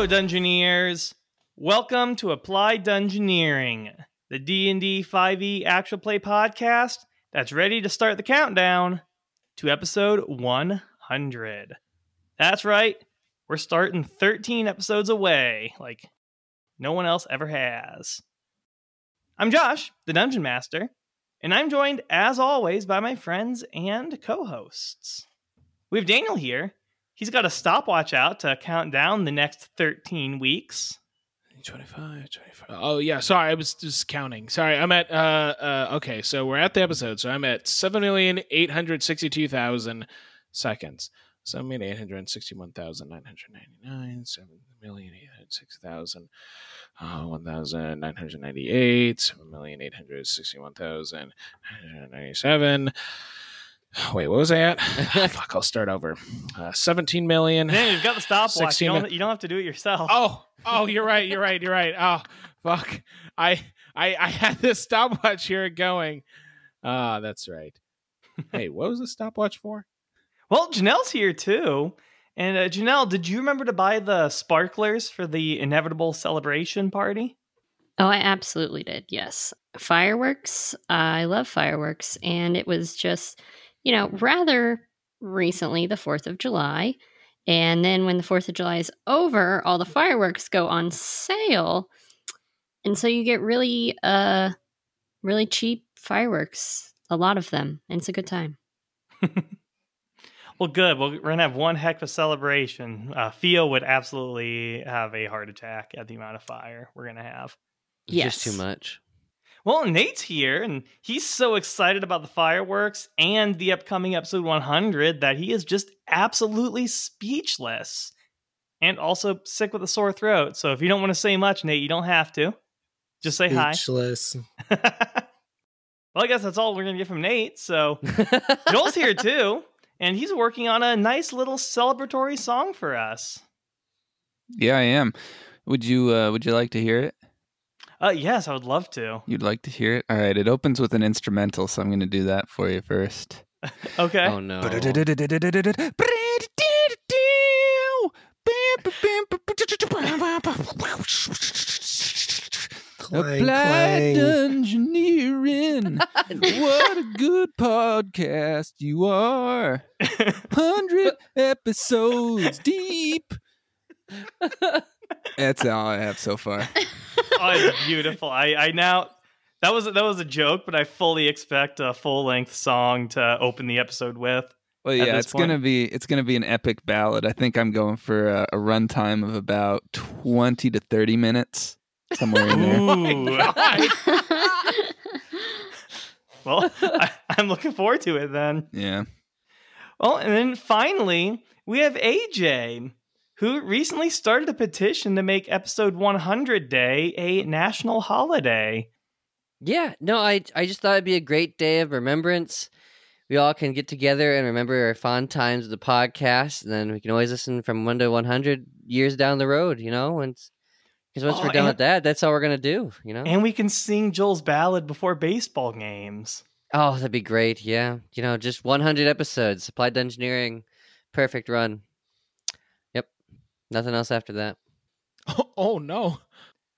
Hello, Dungeoneers. Welcome to Applied Dungeoneering, the D&D 5e actual play podcast that's ready to start the countdown to episode 100. That's right. We're starting 13 episodes away, like no one else ever has. I'm Josh, the Dungeon Master, and I'm joined, as always, by my friends and co hosts. We have Daniel here. He's got a stopwatch out to count down the next 13 weeks. 25, 25. Oh, yeah. Sorry. I was just counting. Sorry. I'm at, uh, uh, okay. So we're at the episode. So I'm at 7,862,000 seconds. So 7,861,999, 7,806,000, uh, 1,998, 7,861,997. Wait, what was I at? Fuck, I'll start over. Uh, 17 million. Man, you've got the stopwatch. You don't, you don't have to do it yourself. Oh, oh, you're right. You're right. You're right. Oh, fuck. I, I, I had this stopwatch here going. Ah, that's right. Hey, what was the stopwatch for? Well, Janelle's here too. And uh, Janelle, did you remember to buy the sparklers for the inevitable celebration party? Oh, I absolutely did. Yes. Fireworks. I love fireworks. And it was just, you know, rather recently, the 4th of July. And then when the 4th of July is over, all the fireworks go on sale. And so you get really, uh, really cheap fireworks, a lot of them. And it's a good time. Well, good. Well, we're gonna have one heck of a celebration. Uh, Theo would absolutely have a heart attack at the amount of fire we're gonna have. It's Yes. just too much. Well, Nate's here, and he's so excited about the fireworks and the upcoming episode 100 that he is just absolutely speechless, and also sick with a sore throat. So if you don't want to say much, Nate, you don't have to. Just say hi. Speechless. well, I guess that's all we're gonna get from Nate. So Joel's here too, and he's working on a nice little celebratory song for us. Yeah, I am. Would you uh would you like to hear it? Uh, yes, I would love to. You'd like to hear it? All right, it opens with an instrumental, so I'm going to do that for you first. Okay. Oh no. Clang, Applied clang. Dungeoneering. what a good podcast you are. 100 episodes deep. That's all I have so far. oh, it's beautiful. I, I now that was that was a joke, but I fully expect a full length song to open the episode with. Well, yeah, this it's gonna be it's gonna be an epic ballad. I think I'm going for a, a runtime of about twenty to thirty minutes, somewhere in there. Ooh. Oh well, I, I'm looking forward to it then. Yeah. Well, and then finally we have AJ, who recently started a petition to make episode 100 day a national holiday. Yeah, no, I I just thought it'd be a great day of remembrance. We all can get together and remember our fond times of the podcast, and then we can always listen from one to one hundred years down the road. You know, once because once Oh, we're done with that, that's all we're gonna do. You know. And we can sing Joel's ballad before baseball games. oh, that'd be great. Yeah, you know, just one hundred episodes. Applied Dungeoneering, perfect run. Yep. Nothing else after that. Oh, oh no.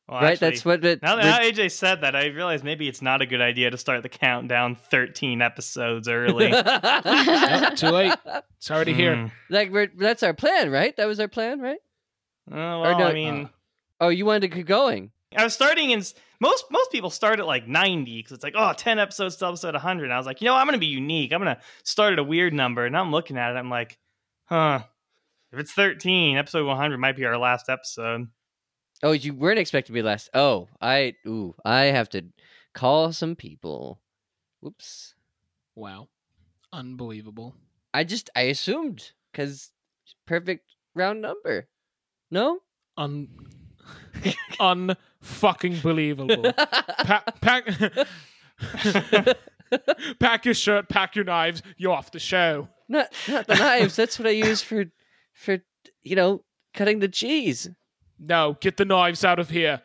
Well, right. actually, that's what. It, Now that we're- AJ said that, I realized maybe it's not a good idea to start the countdown 13 episodes early. Nope, too late. It's already here. Hmm. like we're that's our plan, right? That was our plan, right? Oh, well, no, I mean, Oh, you wanted to keep going. I was starting in most most people start at like 90 because it's like oh 10 episodes to episode 100. And I was like, you know, I'm gonna be unique. I'm gonna start at a weird number. And I'm looking at it. I'm like, huh. If it's 13, episode 100 might be our last episode. Oh, you weren't expecting me last. Oh, I ooh, I have to call some people. Whoops. Wow. Unbelievable. I just I assumed because perfect round number. No. Un un fucking believable. pack pack pack your shirt, pack your knives, you're off the show. not not the knives. That's what I use for for you know cutting the cheese. No, get the knives out of here.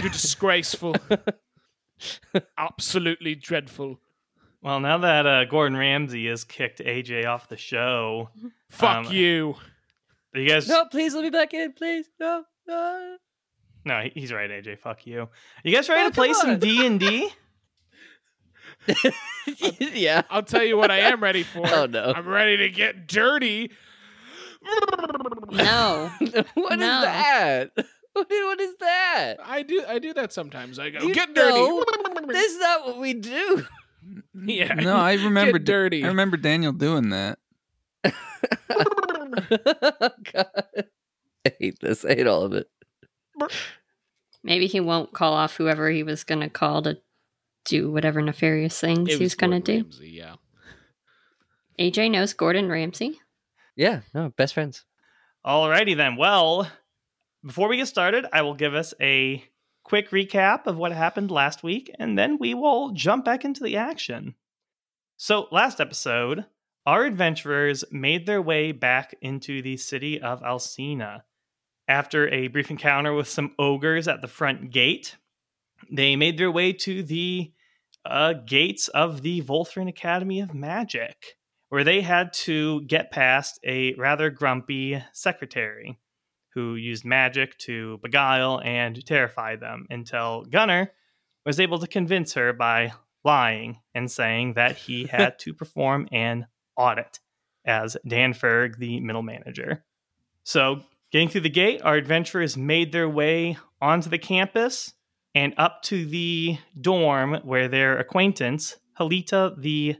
You're disgraceful. Absolutely dreadful. Well, now that uh, Gordon Ramsay has kicked AJ off the show, Fuck Um, you. you guys No, please let me back in, please. No. no. No, he's right, AJ. Fuck you. You guys ready Oh, to play come some. D and D? yeah. I'll tell you what I am ready for. Oh no. I'm ready to get dirty. No. What is No. that? What is, what is that? I do I do that sometimes. I go You get dirty. know, That's not what we do. yeah. No, I remember. Get dirty. I remember Daniel doing that. Oh, God. I hate this. I hate all of it. Maybe he won't call off whoever he was going to call to do whatever nefarious things It he was going to Gordon do. Ramsay, yeah. AJ knows Gordon Ramsay. Yeah, no, best friends. Alrighty then. Well, before we get started, I will give us a quick recap of what happened last week, and then we will jump back into the action. So, last episode, our adventurers made their way back into the city of Alcina. After a brief encounter with some ogres at the front gate, they made their way to the uh, gates of the Volthrin Academy of Magic where they had to get past a rather grumpy secretary who used magic to beguile and terrify them until Gunnar was able to convince her by lying and saying that he had to perform an audit as Dan Ferg, the middle manager. So, getting through the gate, our adventurers made their way onto the campus and up to the dorm where their acquaintance, Halita the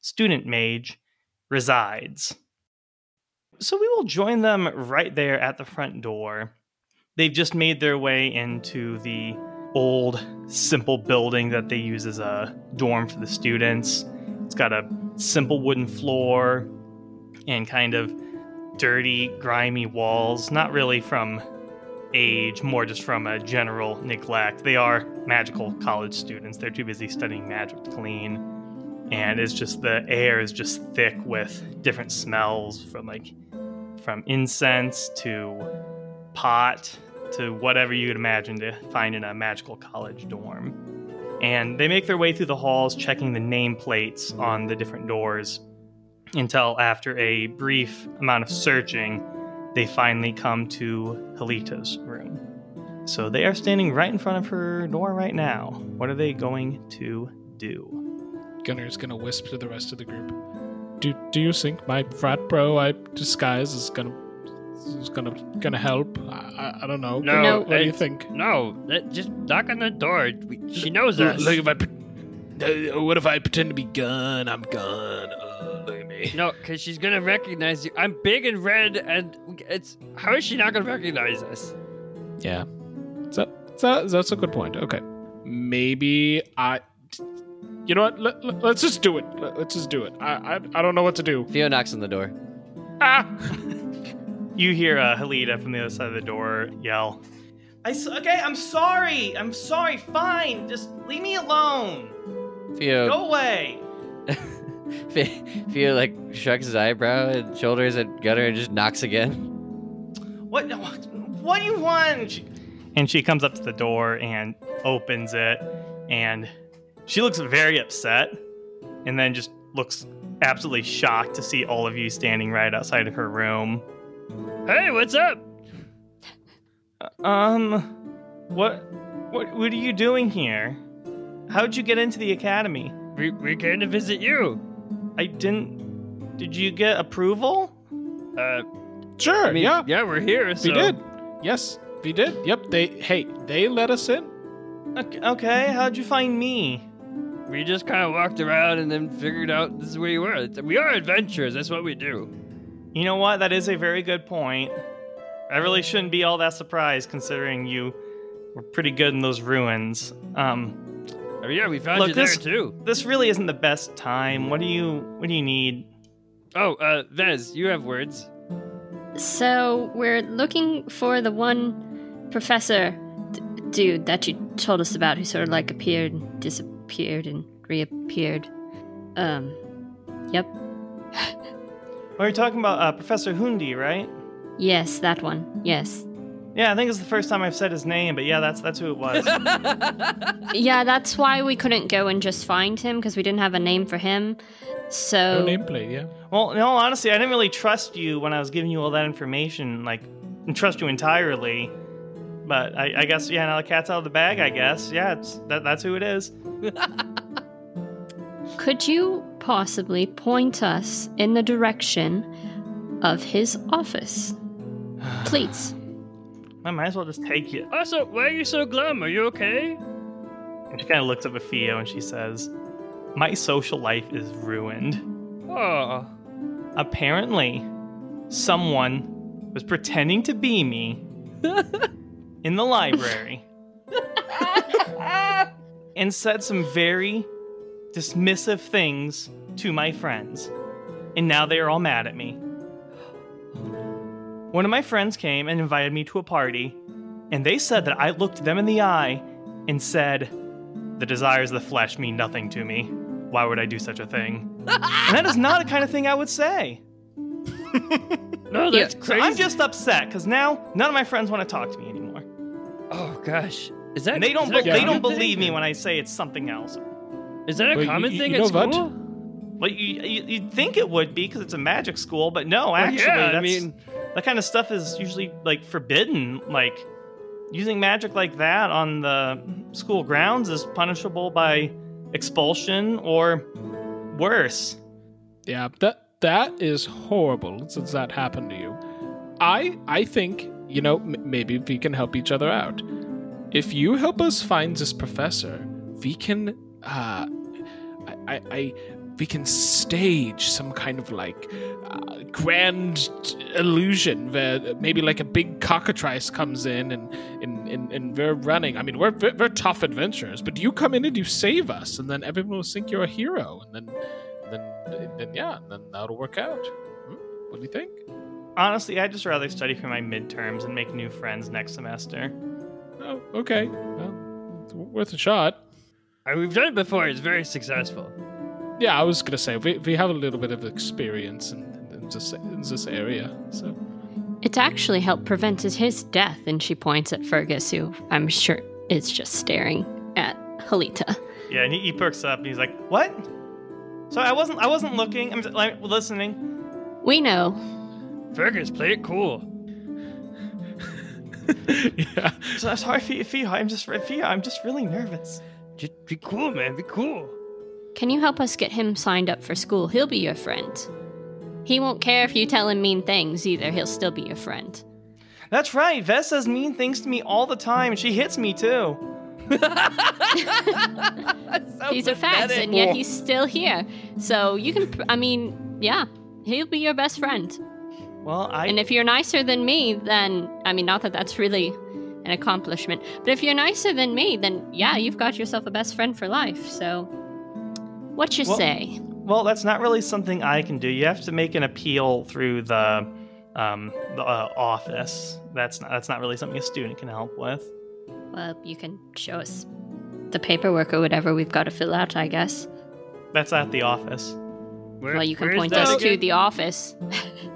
student mage, resides. So we will join them right there at the front door. They've just made their way into the old, simple building that they use as a dorm for the students. It's got a simple wooden floor and kind of dirty, grimy walls, not really from age, more just from a general neglect. They are magical college students, they're too busy studying magic to clean and it's just the air is just thick with different smells from like from incense to pot to whatever you would imagine to find in a magical college dorm. And they make their way through the halls, checking the nameplates on the different doors until after a brief amount of searching, they finally come to Halita's room. So they are standing right in front of her door right now. What are they going to do? Gunner's gonna whisper to the rest of the group. Do do you think my frat bro I disguise is gonna is gonna gonna help? I, I, I don't know. No, No, what do you think? No, just knock on the door. We, she knows L- us. Like if I, uh, what if I pretend to be Gun? I'm Gun. Uh, look at me. No, because she's gonna recognize you. I'm big and red, and it's how is she not gonna recognize us? Yeah. So, so that's a good point. Okay. Maybe I. You know what? Let, let, us just do it. Let, us just do it. I, I I don't know what to do. Theo knocks on the door. Ah! You hear uh, Halita from the other side of the door yell, I okay, I'm sorry. I'm sorry. Fine. Just leave me alone. Theo, Go away. Fe- Theo like shrugs his eyebrow and shoulders at Gunner and just knocks again. What, what, what do you want? And she comes up to the door and opens it, and she looks very upset, and then just looks absolutely shocked to see all of you standing right outside of her room. Hey, what's up? Um, what, what, what are you doing here? How'd you get into the academy? We we came to visit you. I didn't. Did you get approval? Uh, Sure. I mean, yeah. yeah, we're here. So We did. Yes, we did. Yep. They. Hey, they let us in. Ok- Okay, how'd you find me? We just kind of walked around and then figured out this is where you were. We are adventurers. That's what we do. You know what? That is a very good point. I really shouldn't be all that surprised considering you were pretty good in those ruins. Um, Oh yeah, we found Look, you this- there too. this really isn't the best time. What do you what do you need? Oh, uh, Vess, you have words. So we're looking for the one professor d- dude that you told us about who sort of like appeared, and disappeared, and reappeared. Um, yep. Well, you're talking about uh, Professor Hundi, right? Yes, that one. Yes. Yeah, I think it's the first time I've said his name, but yeah, that's that's who it was. Yeah, that's why we couldn't go and just find him because we didn't have a name for him. So No nameplate. Yeah. well, no, honestly, I didn't really trust you when I was giving you all that information, like and trust you entirely. But I, I guess yeah, now the cat's out of the bag. I guess yeah, it's that, that's who it is. Could you possibly point us in the direction of his office? Please. I might as well just take you. Also, why are you so glum? Are you okay? And she kind of looks up at Theo and she says, "My social life is ruined. Oh, Apparently, someone was pretending to be me in the library and said some very dismissive things to my friends. And now they are all mad at me. One of my friends came and invited me to a party, and they said that I looked them in the eye and said, The desires of the flesh mean nothing to me. Why would I do such a thing? and that is not the kind of thing I would say. no, that's Yeah, So crazy. I'm just upset because now none of my friends want to talk to me anymore. Oh gosh, is that And they don't be- they don't thing? believe me when I say it's something else. Is that a But common you- thing you at know what? school? Well, you, you you'd think it would be because it's a magic school, but no, actually, yeah, I mean- that kind of stuff is usually like forbidden. Like using magic like that on the school grounds is punishable by expulsion or worse. Yeah, that that is horrible since that happened to you. I I think you know m- maybe we can help each other out. If you help us find this professor, we can uh, I, I, I we can stage some kind of like uh, grand illusion where maybe like a big cockatrice comes in and and, and, and we're running. I mean, we're, we're tough adventurers, but you come in and you save us, and then everyone will think you're a hero, and then then then yeah, then that'll work out. Hmm? What do you think? Honestly, I'd just rather study for my midterms and make new friends next semester. Oh, okay. Well, it's worth a shot. Uh, We've done it before. It's very successful. Yeah, I was gonna say we, we have a little bit of experience in, in this in this area, so It actually helped prevent his death, and she points at Fergus, who I'm sure is just staring at Halita. Yeah, and he, he perks up and he's like, "What? So I wasn't. I wasn't looking. I'm like listening. We know. Fergus, play it cool. yeah. So, sorry, Fia. Fia I'm just Fia. I'm just really nervous. Just be cool, man. Be cool. Can you help us get him signed up for school? He'll be your friend. He won't care if you tell him mean things either. He'll still be your friend. That's right. Vess says mean things to me all the time, and she hits me too. These are facts, and yet he's still here. So you can, I mean, yeah, he'll be your best friend. Well, I And if you're nicer than me, then, I mean, not that that's really an accomplishment, but if you're nicer than me, then yeah, you've got yourself a best friend for life. So, what you Well- say? well, that's not really something I can do. You have to make an appeal through the um the uh, office. That's not that's not really something a student can help with. Well, you can show us the paperwork or whatever we've got to fill out, I guess. That's at the office. Where, Well, you can point that us to the office.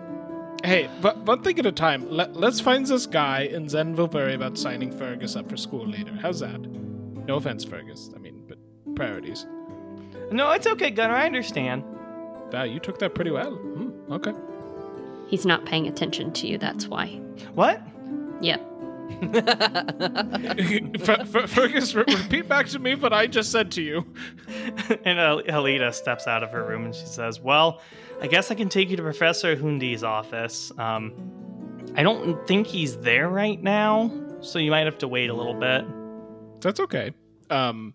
Hey, but one thing at a time. Let, let's find this guy, and then we'll worry about signing Fergus up for school later. How's that? No offense, Fergus. I mean, but priorities. No, it's okay, Gunner. I understand. Wow, you took that pretty well. Hmm, okay. He's not paying attention to you, that's why. What? Yep. Fer- Fer- Fergus, re- repeat back to me what I just said to you. and uh, Halita steps out of her room and she says, "Well, I guess I can take you to Professor Hundi's office. Um, I don't think he's there right now, so you might have to wait a little bit." That's okay. Um,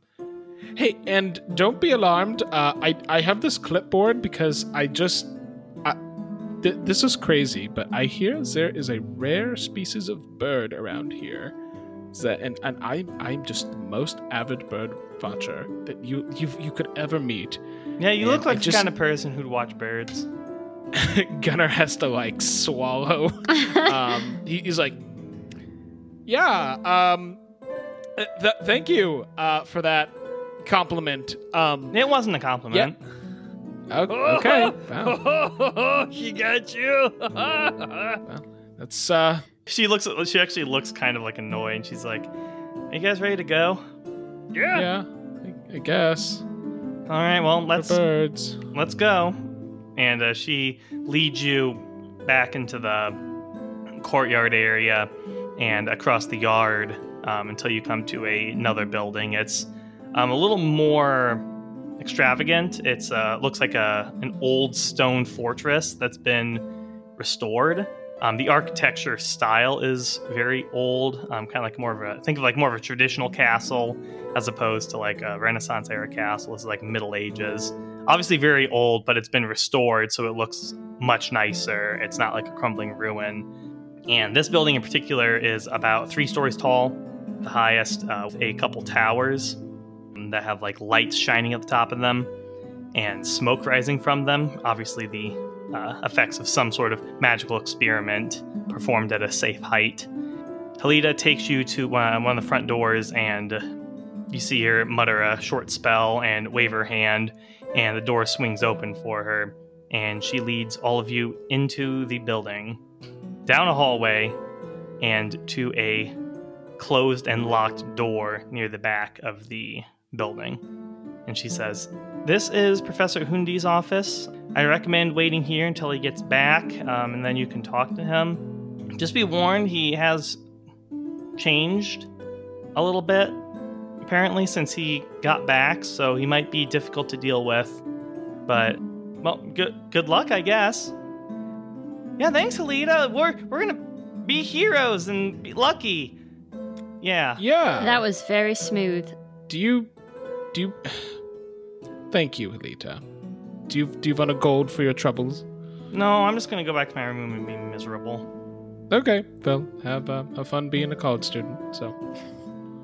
hey, and don't be alarmed. Uh, I I have this clipboard because I just, I, th- this is crazy, but I hear there is a rare species of bird around here. That and, and I I'm just the most avid bird watcher that you you you could ever meet. Yeah, you And look like I the just- kind of person who'd watch birds. Gunnar has to like swallow. um, he, he's like, yeah. Um, uh, th- thank you uh, for that compliment. Um, It wasn't a compliment. o- okay, wow. she got you. well, that's uh, She looks. She actually looks kind of like annoyed. and She's like, "Are you guys ready to go?" yeah. yeah. I, I guess All right. Well, let's birds. let's go. And uh, she leads you back into the courtyard area, and across the yard um, until you come to a, another building. It's um, a little more extravagant. It's uh, looks like a an old stone fortress that's been restored. Um, the architecture style is very old, um, kind of like more of a think of like more of a traditional castle as opposed to like a Renaissance era castle. This is like Middle Ages. Obviously very old, but it's been restored, so it looks much nicer. It's not like a crumbling ruin. And this building in particular is about three stories tall, the highest, uh, a couple towers that have like lights shining at the top of them and smoke rising from them. Obviously, the uh, effects of some sort of magical experiment performed at a safe height. Halita takes you to uh, one of the front doors, and you see her mutter a short spell and wave her hand, and the door swings open for her, and she leads all of you into the building, down a hallway, and to a closed and locked door near the back of the building. And she says, This is Professor Hundi's office. I recommend waiting here until he gets back, um, and then you can talk to him. Just be warned, he has changed a little bit, apparently, since he got back, so he might be difficult to deal with. But, well, good, good luck, I guess. Yeah, thanks, Alita. We're, we're gonna be heroes and be lucky. Yeah. Yeah. That was very smooth. Do you do you Thank you, Alita. Do you do you want a gold for your troubles? No, I'm just gonna go back to my room and be miserable. Okay, well, have uh, have fun being a college student. So,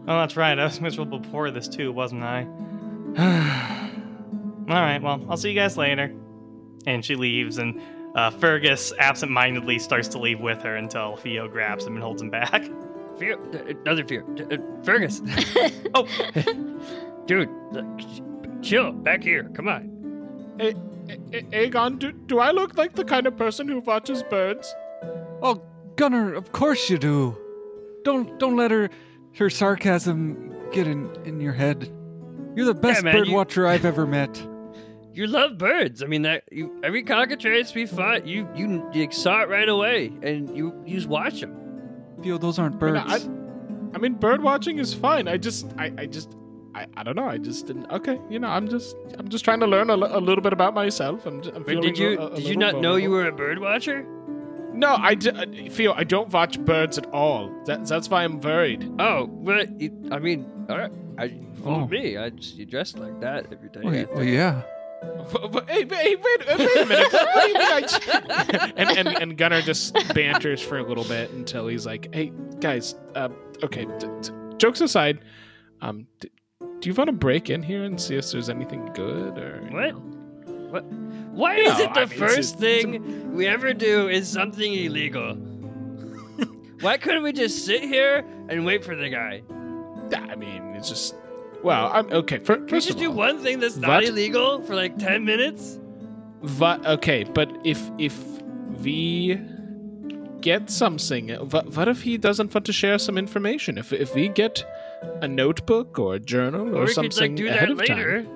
Oh, that's right. I was miserable before this too, wasn't I? All right. Well, I'll see you guys later. And she leaves, and uh, Fergus absentmindedly starts to leave with her until Theo grabs him and holds him back. Fear, uh, another fear. Uh, Fergus, Oh, dude, chill. Back here. Come on. A- A- Aegon, do, do I look like the kind of person who watches birds? Oh, Gunnar, of course you do. Don't don't let her her sarcasm get in in your head. You're the best man, bird you- watcher I've ever met. You love birds. I mean, that you, every cockatrice we fought, you, you you saw it right away, and you you just watch them. Theo, those aren't I birds. mean, I, I mean, bird watching is fine. I just, I, I just, I, I don't know. I just didn't. Okay, you know, I'm just, I'm just trying to learn a, a little bit about myself. I'm, j- I'm Wait, feeling did you a- a did you little not know you were a bird watcher? No, I d- I feel I don't watch birds at all. That, that's why I'm worried. Oh, but you, I mean, all right. I fooled Oh. me. I just you dressed like that every day. well, I y- well, yeah. W- w- Hey, hey, wait, wait a minute. What do you mean I j- and, and and Gunnar just banters for a little bit until he's like, "Hey, guys, uh, okay. D- d- jokes aside, um, d- do you want to break in here and see if there's anything good or What? know? Why No, is it the I mean, first a- it's a- thing we ever do is something illegal? Why couldn't we just sit here and wait for the guy? I mean, it's just. Well, I'm okay. we First just do all, one thing that's not what? illegal for like ten minutes? But okay, but if if we get something, what, what if he doesn't want to share some information? If if we get a notebook or a journal or, Or something could like do ahead that of later. time.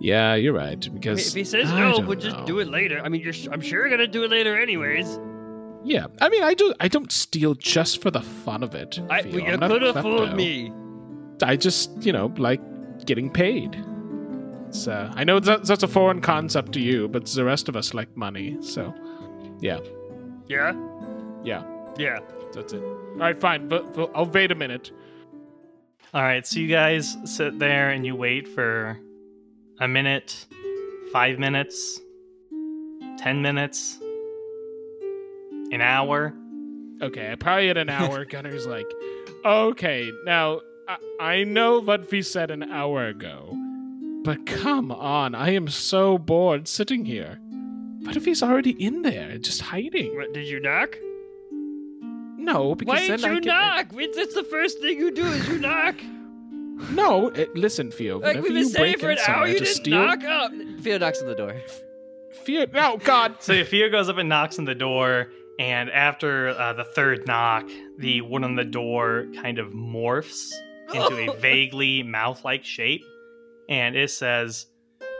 Yeah, you're right. I mean, Because if he says no, we'll just do it later. I mean, you're, I'm sure you're gonna do it later anyways. Yeah, I mean, I do. I don't steal just for the fun of it. I, well, you I'm not a could have fooled me. I just, you know, like getting paid. It's, uh, I know that, that's a foreign concept to you, but the rest of us like money. So, yeah, Yeah, yeah, yeah. that's it. All right, fine. But, but I'll wait a minute. All right, so you guys sit there and you wait for a minute, five minutes, ten minutes, an hour. Okay, probably at an hour, Gunner's like, okay, now I, I know what we said an hour ago, but come on, I am so bored sitting here. What if he's already in there, just hiding? What, did you knock? No, because Why then did I you get- knock? We- That's the first thing you do is you knock. No, eh, listen, Theo. Like we've been you saying break for in an somewhere hour, you to didn't steal, knock up. Theo knocks on the door. Theo. oh God. So Theo goes up and knocks on the door, and after uh, the third knock, the one on the door kind of morphs into a vaguely mouth-like shape, and it says,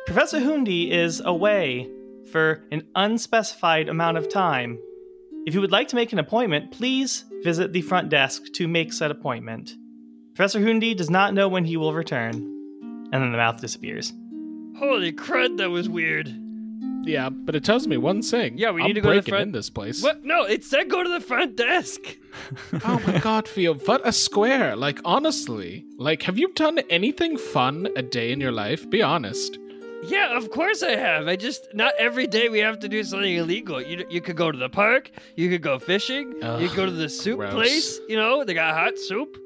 "Professor Hundi is away for an unspecified amount of time. If you would like to make an appointment, please visit the front desk to make said appointment. Professor Hundi does not know when he will return. And then the mouth disappears. Holy crud, that was weird. Yeah, but it tells me one thing. Yeah, we I'm need to go to the front- in this place. What? No, it said go to the front desk. oh my god, Theo, what a square. Like, honestly, like, have you done anything fun a day in your life? Be honest. Yeah, of course I have. I just not every day we have to do something illegal. You you could go to the park, you could go fishing, you could go to the soup gross. place. You know, they got hot soup.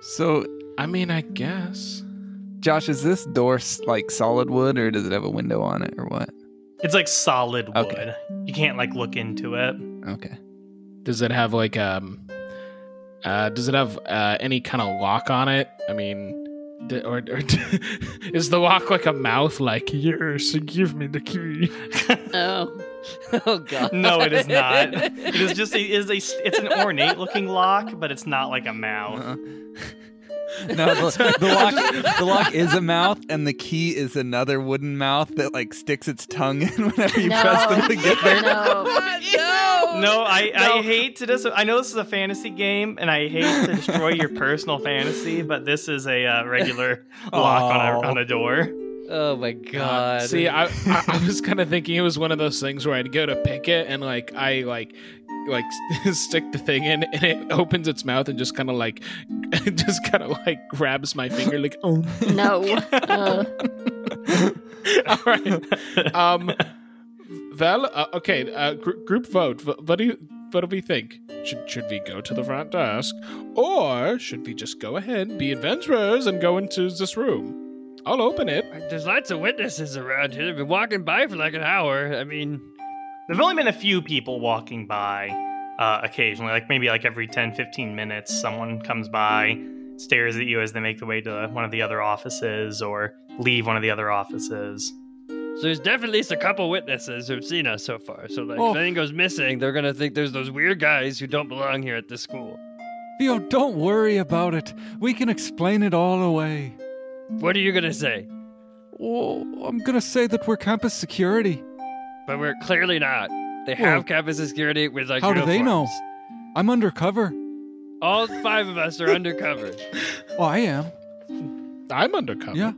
So, I mean, I guess. Josh, is this door like solid wood or does it have a window on it or what? It's like solid wood. Okay. You can't like look into it. Okay. Does it have, like, um, uh, does it have uh, any kind of lock on it? I mean, d- or, or is the lock like a mouth, like, yes, give me the key? Oh. oh god. No, it is not. It is just a, it is a it's an ornate looking lock, but it's not like a mouth. Uh-uh. No, the, the lock the lock is a mouth, and the key is another wooden mouth that like sticks its tongue in whenever you no. press them to get there. No. no. No, I, I hate to dis- I know this is a fantasy game, and I hate to destroy your personal fantasy, but this is a uh, regular lock on a on a door. Oh my god. See, I, I I was kind of thinking it was one of those things where I'd go to pick it and like I like like stick the thing in and it opens its mouth and just kind of like just kind of like grabs my finger like oh No. Uh, all right um Val uh, okay uh, gr- group vote Wh- what do you what do we think should should we go to the front desk or should we just go ahead be adventurers and go into this room I'll open it There's lots of witnesses around here. They've been walking by for like an hour. I mean, There've only been a few people walking by uh, occasionally, like maybe like every 10, 15 minutes, someone comes by, stares at you as they make their way to one of the other offices or leave one of the other offices. so there's definitely at least a couple witnesses who've seen us so far. So like, Oh. if anything goes missing, they're gonna think there's those weird guys who don't belong here at this school. Theo, don't worry about it. We can explain it all away. What are you gonna say? Well, I'm gonna say that we're campus security. But we're clearly not. They Well, have campus security with like how do they know? uniforms. I'm undercover. All five of us are undercover. Oh, I am. I'm undercover Yeah.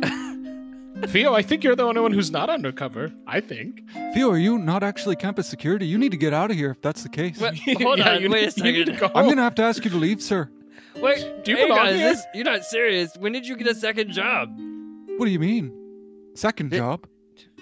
Theo, I think you're the only one who's not undercover. I think. Theo, are you not actually campus security? You need to get out of here if that's the case. What? Hold Yeah, on, you wait a need- you need second. to go. I'm gonna have to ask you to leave, sir. Wait, Do you hang belong on, is here? this- you're not serious. When did you get a second job? What do you mean? Second It- job?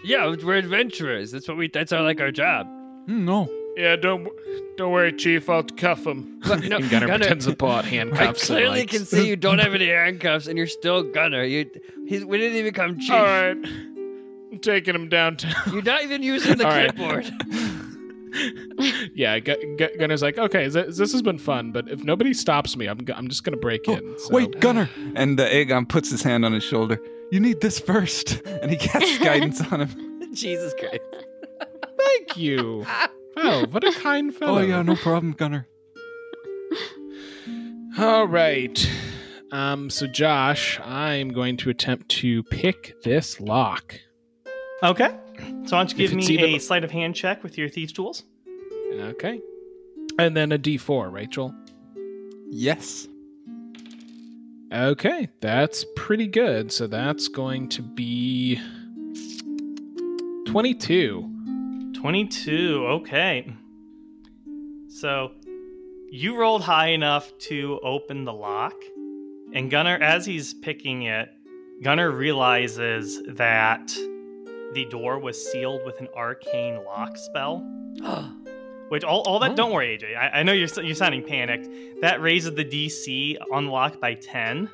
Yeah, we're adventurers. That's what we. That's our like our job. Hmm, no. Yeah, don't don't worry, Chief. I'll cuff him. But no, and Gunner, Gunner, pretends to pull out I handcuffs. and, clearly like, can see you don't have any handcuffs, and you're still Gunner. You, he's, we didn't even become chief. All right, I'm taking him downtown. You're not even using the All right. clipboard. yeah, Gu- Gu- Gunner's like, okay, this, this has been fun, but if nobody stops me, I'm g- I'm just gonna break Oh, in. so- Wait, Gunner. And uh, Aegon puts his hand on his shoulder. You need this first. And he casts guidance on him. Jesus Christ. thank you. Oh, what a kind fellow. Oh, yeah, no problem, Gunner. All right. Um, so Josh, I'm going to attempt to pick this lock. Okay. So why don't you give me even- a sleight of hand check with your thieves' tools? Okay. And then a D4, Rachel. Yes. Okay, that's pretty good. So that's going to be 22. 22. Okay. So you rolled high enough to open the lock. And Gunner, as he's picking it, Gunner realizes that the door was sealed with an arcane lock spell. Which all, all that Oh. don't worry, AJ. I, I know you're you're sounding panicked. That raises the DC unlock by ten.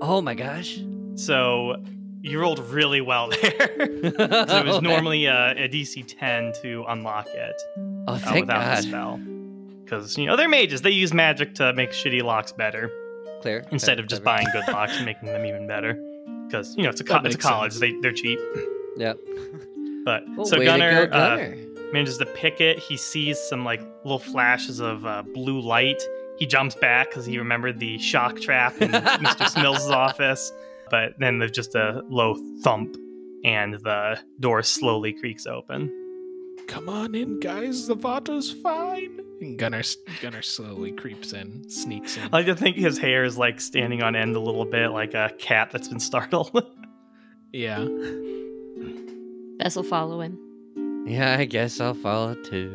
Oh my gosh. So you rolled really well there. so it was normally a, a DC 10 to unlock it Oh, uh, thank without the spell. Because, you know, they're mages. They use magic to make shitty locks better Clear. instead Clever, of just clever. buying good locks and making them even better. Because, you know, it's a, co- it's a college. sense. They, they're cheap. Yep. But Well, so Gunner, go, Uh, Gunner. Manages to pick it. He sees some like little flashes of uh, blue light. He jumps back because he remembered the shock trap in Mr. Smills' office. But then there's just a low thump, and the door slowly creaks open. Come on in, guys. The water's fine. And Gunnar Gunnar slowly creeps in, sneaks in. I like to think his hair is like standing on end a little bit, like a cat that's been startled. Yeah. Vess will follow him. Yeah, I guess I'll follow too.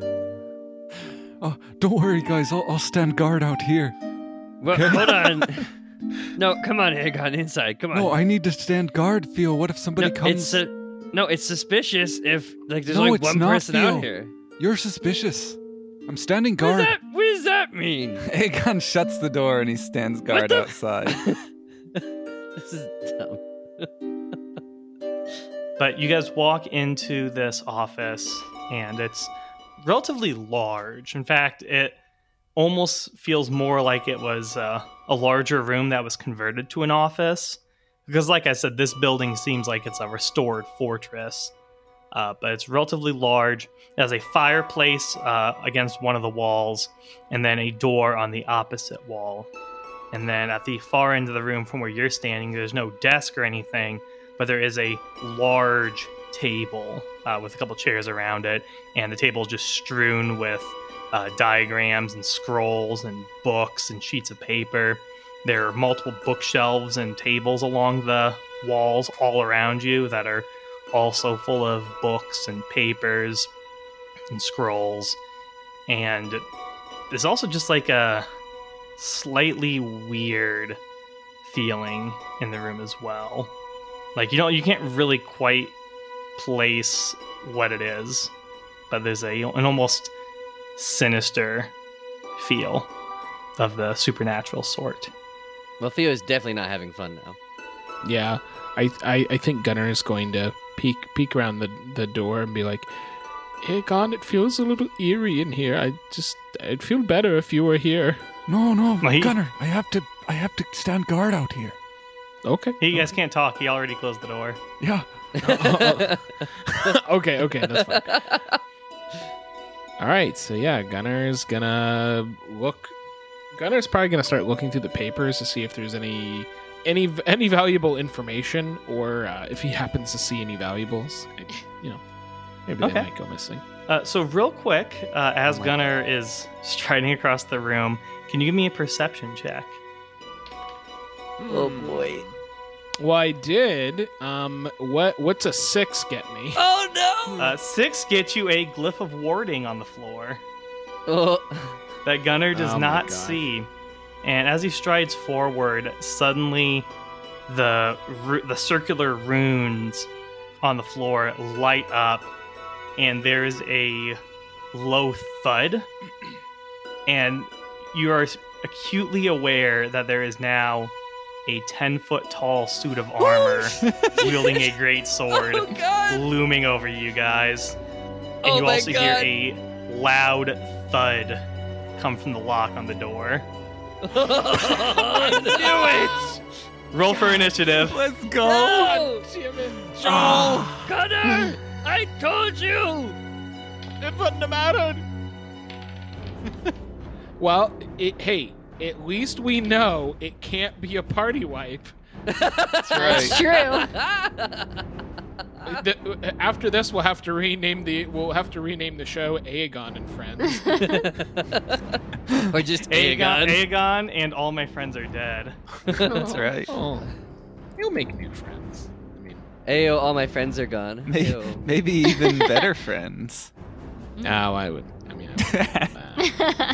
Oh, don't worry, guys. I'll, I'll stand guard out here. Well, hold on. No, come on, Aegon, inside. Come on. No, I need to stand guard, Theo. What if somebody no, comes? It's no, it's suspicious if like there's No, only one not, person Theo. out here. You're suspicious. I'm standing guard. What does that? What does that mean? Aegon shuts the door and he stands guard the- outside. This is dumb. But you guys walk into this office, and it's relatively large. In fact, it almost feels more like it was uh, a larger room that was converted to an office. Because, like I said, this building seems like it's a restored fortress. Uh, but it's relatively large. It has a fireplace uh, against one of the walls, and then a door on the opposite wall. And then at the far end of the room from where you're standing, there's no desk or anything, but there is a large table uh, with a couple chairs around it, and the table is just strewn with uh, diagrams and scrolls and books and sheets of paper. There are multiple bookshelves and tables along the walls all around you that are also full of books and papers and scrolls. And there's also just like a slightly weird feeling in the room as well. Like you don't you can't really quite place what it is, but there's a an almost sinister feel of the supernatural sort. Well, Theo is definitely not having fun now. Yeah. I, I, I think Gunnar is going to peek peek around the, the door and be like, Aegon, it feels a little eerie in here. I just I'd feel better if you were here. No, no, Well, he- Gunner. I have to. I have to stand guard out here. Okay. Hey, you guys can't talk. He already closed the door. Yeah. okay, okay, that's fine. All right, so yeah, Gunner's gonna look. Gunner's probably gonna start looking through the papers to see if there's any any any valuable information, or uh, if he happens to see any valuables. You know, maybe Okay. they might go missing. Uh, so real quick, uh, as Oh my Gunnar is striding across the room, can you give me a perception check? Oh boy. Well, I did. Um, what what's a six get me? Oh no! Uh, six gets you a glyph of warding on the floor oh. that Gunner does Oh my not God. see. And as he strides forward, suddenly the ru- the circular runes on the floor light up, and there's a low thud, and you are acutely aware that there is now a ten foot tall suit of armor wielding a great sword Oh looming over you guys. And Oh you also God. hear a loud thud come from the lock on the door. I knew Roll for initiative. Let's go. No! Damn it, Ah. Gunnar, I told you. It wouldn't have mattered. well, it, hey, at least we know it can't be a party wipe. That's That's right. true. The- after this, we'll have to rename the we'll have to rename the show Aegon and Friends. or just Aegon, Aegon. Aegon and all my friends are dead. That's right. oh, you'll make new friends. I mean, Ayo, all my friends are gone. Maybe, maybe even better friends. no, I would. I mean, I would, uh,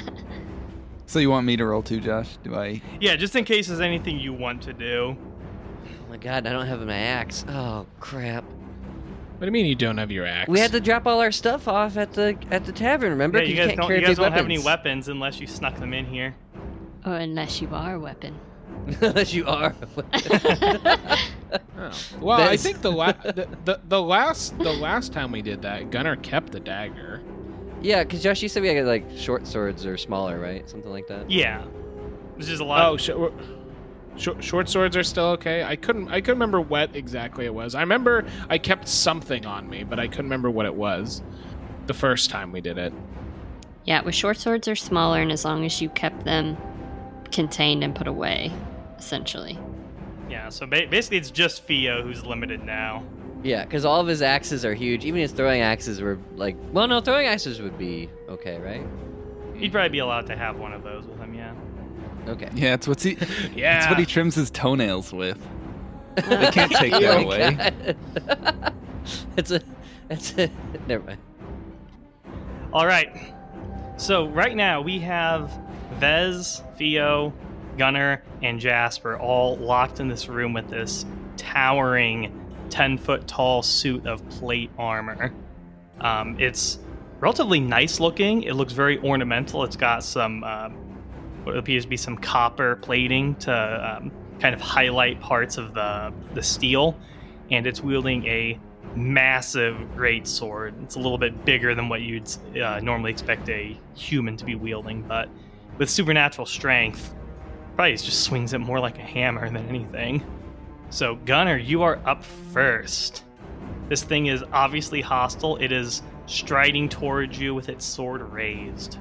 so you want me to roll too, Josh? Do I? Yeah, just in case there's anything you want to do. Oh my god, I don't have my axe. Oh crap. what do you mean you don't have your axe? We had to drop all our stuff off at the at the tavern. Remember? Yeah, 'Cause you guys can't don't, carry you guys big don't have any weapons. weapons unless you snuck them in here. or unless you are a weapon. Unless you are. Oh. Well, I think the, la- the, the the last the last time we did that, Gunnar kept the dagger. Yeah, because Josh, you said we had like short swords or smaller, right? Something like that. Yeah. this is a lot. Oh, sh- sh- short swords are still okay. I couldn't I couldn't remember what exactly it was. I remember I kept something on me, but I couldn't remember what it was. The first time we did it. Yeah, with short swords are smaller, and as long as you kept them contained and put away, essentially. Yeah, so ba- basically it's just Fio who's limited now. Yeah, because all of his axes are huge. Even his throwing axes were like, well, no, throwing axes would be okay, right? He'd probably be allowed to have one of those with him, yeah. Okay. Yeah, it's what's he. Yeah. It's what he trims his toenails with. They can't take Oh that my away. It's a, it's a. Never mind. All right. So right now we have Vess, Theo, Gunner, and Jasper all locked in this room with this towering 10 foot tall suit of plate armor. Um, it's relatively nice looking. It looks very ornamental. It's got some um, what appears to be some copper plating to um, kind of highlight parts of the the steel, and it's wielding a massive great sword. It's a little bit bigger than what you'd uh, normally expect a human to be wielding, but with supernatural strength, probably just swings it more like a hammer than anything. So, Gunner, you are up first. This thing is obviously hostile. It is striding towards you with its sword raised.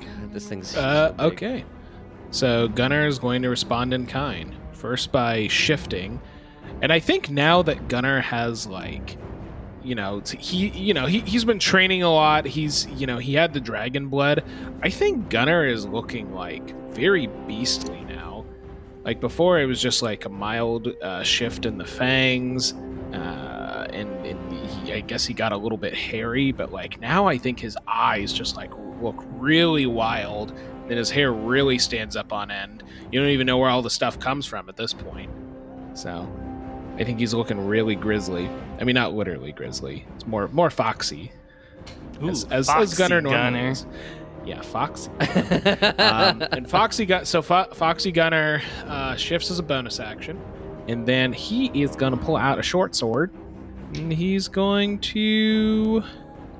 God, this thing's. Uh, so big. okay. So Gunner is going to respond in kind. First by shifting. And I think now that Gunner has like you know, he you know, he he's been training a lot. He's you know, he had the dragon blood. I think Gunner is looking like very beastly now. Like before it was just like a mild uh, shift in the fangs. Uh, and, and he, I guess he got a little bit hairy, but like now I think his eyes just like look really wild and his hair really stands up on end. You don't even know where all the stuff comes from at this point. So, I think he's looking really grizzly. I mean, not literally grizzly. It's more more foxy, Ooh, as, as, as Gunner normally Gunner. Yeah, foxy. um, and Foxy got so Fo- Foxy Gunner uh, shifts as a bonus action, and then he is gonna pull out a short sword, and he's going to,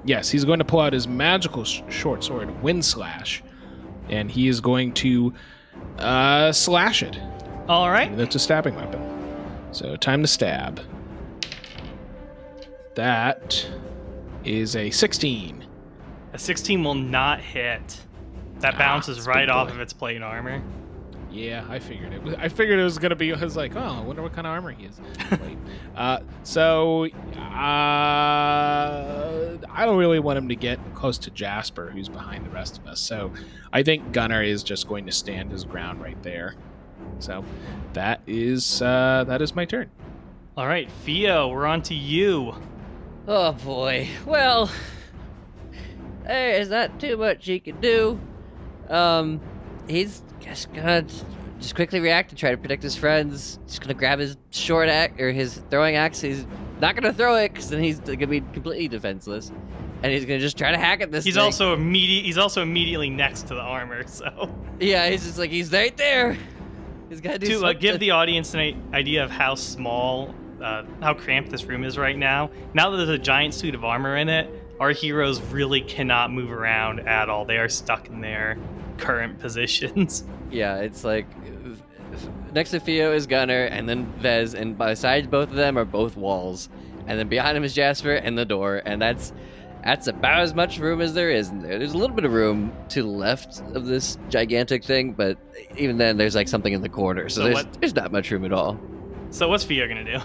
yes, he's going to pull out his magical sh- short sword, Wind Slash, and he is going to uh, slash it. All right. That's a stabbing weapon. So time to stab. That is a 16. A 16 will not hit. That Ah, bounces it's right big off boy. of its plate armor. Yeah, I figured it. Was, I figured it was gonna be. I was like, oh, I wonder what kind of armor he is. Uh, so, uh, I don't really want him to get close to Jasper, who's behind the rest of us. So, I think Gunner is just going to stand his ground right there. So, that is uh, that is my turn. All right, Theo, we're on to you. Oh boy. Well, there's not too much he can do. Um, he's just gonna just quickly react and try to protect his friends. Just gonna grab his short axe or his throwing axe. He's not gonna throw it because then he's gonna be completely defenseless, and he's gonna just try to hack at this. He's thing. also immediate. He's also immediately next to the armor. So yeah. He's just like he's right there. He's gotta do to uh, give the audience an idea of how small, uh, how cramped this room is right now. Now that there's a giant suit of armor in it, our heroes really cannot move around at all. They are stuck in their current positions. Yeah, it's like next to Theo is Gunner, and then Vess, and beside both of them are both walls, and then behind him is Jasper and the door, and that's that's about as much room as there is in there. There's a little bit of room to the left of this gigantic thing, but even then, there's like something in the corner, so, So there's what- there's not much room at all. So what's Theo gonna do?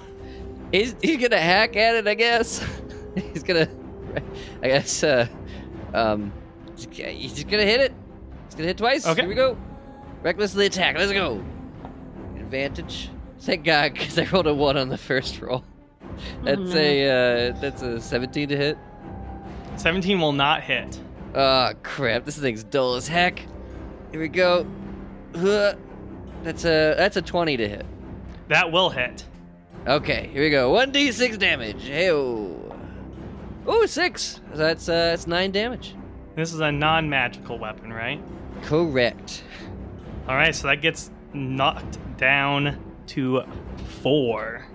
He's he's gonna hack at it, I guess. he's gonna, I guess, uh, um, he's just gonna hit it. He's gonna hit twice. Okay. Here we go. Recklessly attack. Let's go. Advantage. Thank God, because I rolled a one on the first roll. That's no. a uh, that's a 17 to hit. 17 will not hit. Oh crap! This thing's dull as heck. Here we go. That's a that's a 20 to hit. That will hit. Okay, here we go. One d six damage. Hey Oh, six. That's uh, that's nine damage. This is a non-magical weapon, right? Correct. All right, so that gets knocked down to four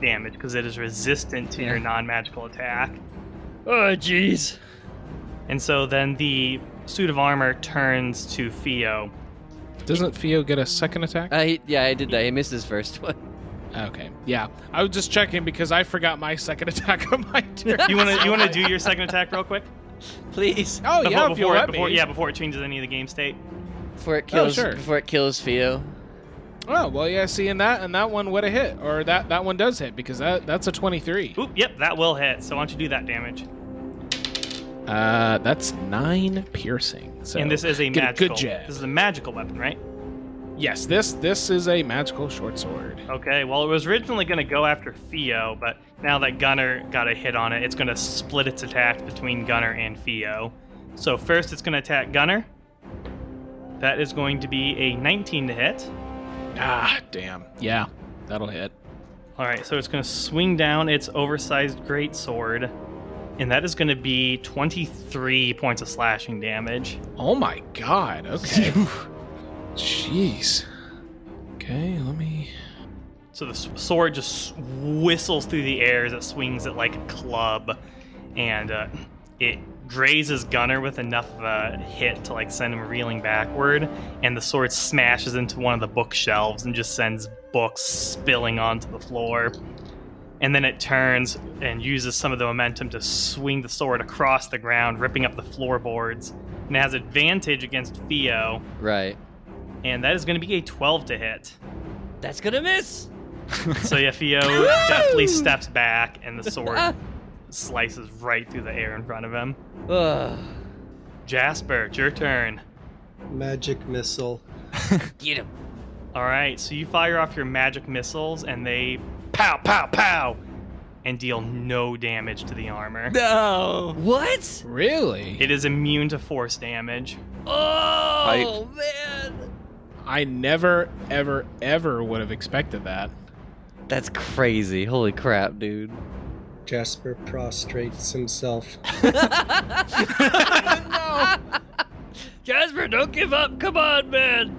damage because it is resistant to your non-magical attack. Oh, jeez. And so then the suit of armor turns to Theo. Doesn't Theo get a second attack? Uh, he, yeah, I did that. He missed his first one. Okay, yeah. I was just checking because I forgot my second attack on my turn. You want to you want to do your second attack real quick? Please, Oh before, yeah, if you before, let before me. yeah, before it changes any of the game state. before it kills sure. before it kills Theo. Oh well, yeah. See, and that and that one would have hit, or that that one does hit because that that's a twenty-three. Oop, yep, that will hit. So why don't you do that damage? Uh, that's nine piercing. So and this is a get magical. a good jab. This is a magical weapon, right? Yes, this this is a magical short sword. Okay. Well, it was originally going to go after Theo, but now that Gunner got a hit on it, it's going to split its attack between Gunner and Theo. So first, it's going to attack Gunner. That is going to be a 19 to hit. Ah, damn. Yeah, that'll hit. All right, so it's going to swing down its oversized great sword, and that is going to be 23 points of slashing damage. Oh my god. Okay. Jeez. Okay, let me. So the sword just whistles through the air as it swings it like a club, and uh, it grazes Gunner with enough of a hit to like send him reeling backward, and the sword smashes into one of the bookshelves and just sends books spilling onto the floor. And then it turns and uses some of the momentum to swing the sword across the ground, ripping up the floorboards. And it has advantage against Theo, Right. And that is going to be a 12 to hit. That's gonna miss. So yeah, Theo definitely steps back, and the sword ah. slices right through the air in front of him. Ugh. Jasper, it's your turn. Magic missile. Get him. All right, so you fire off your magic missiles, and they pow, pow, pow, and deal no damage to the armor. No. What? Really? It is immune to force damage. Oh man. I never, ever, ever would have expected that. That's crazy. Holy crap, dude. Jasper prostrates himself. Jasper, don't give up. Come on, man.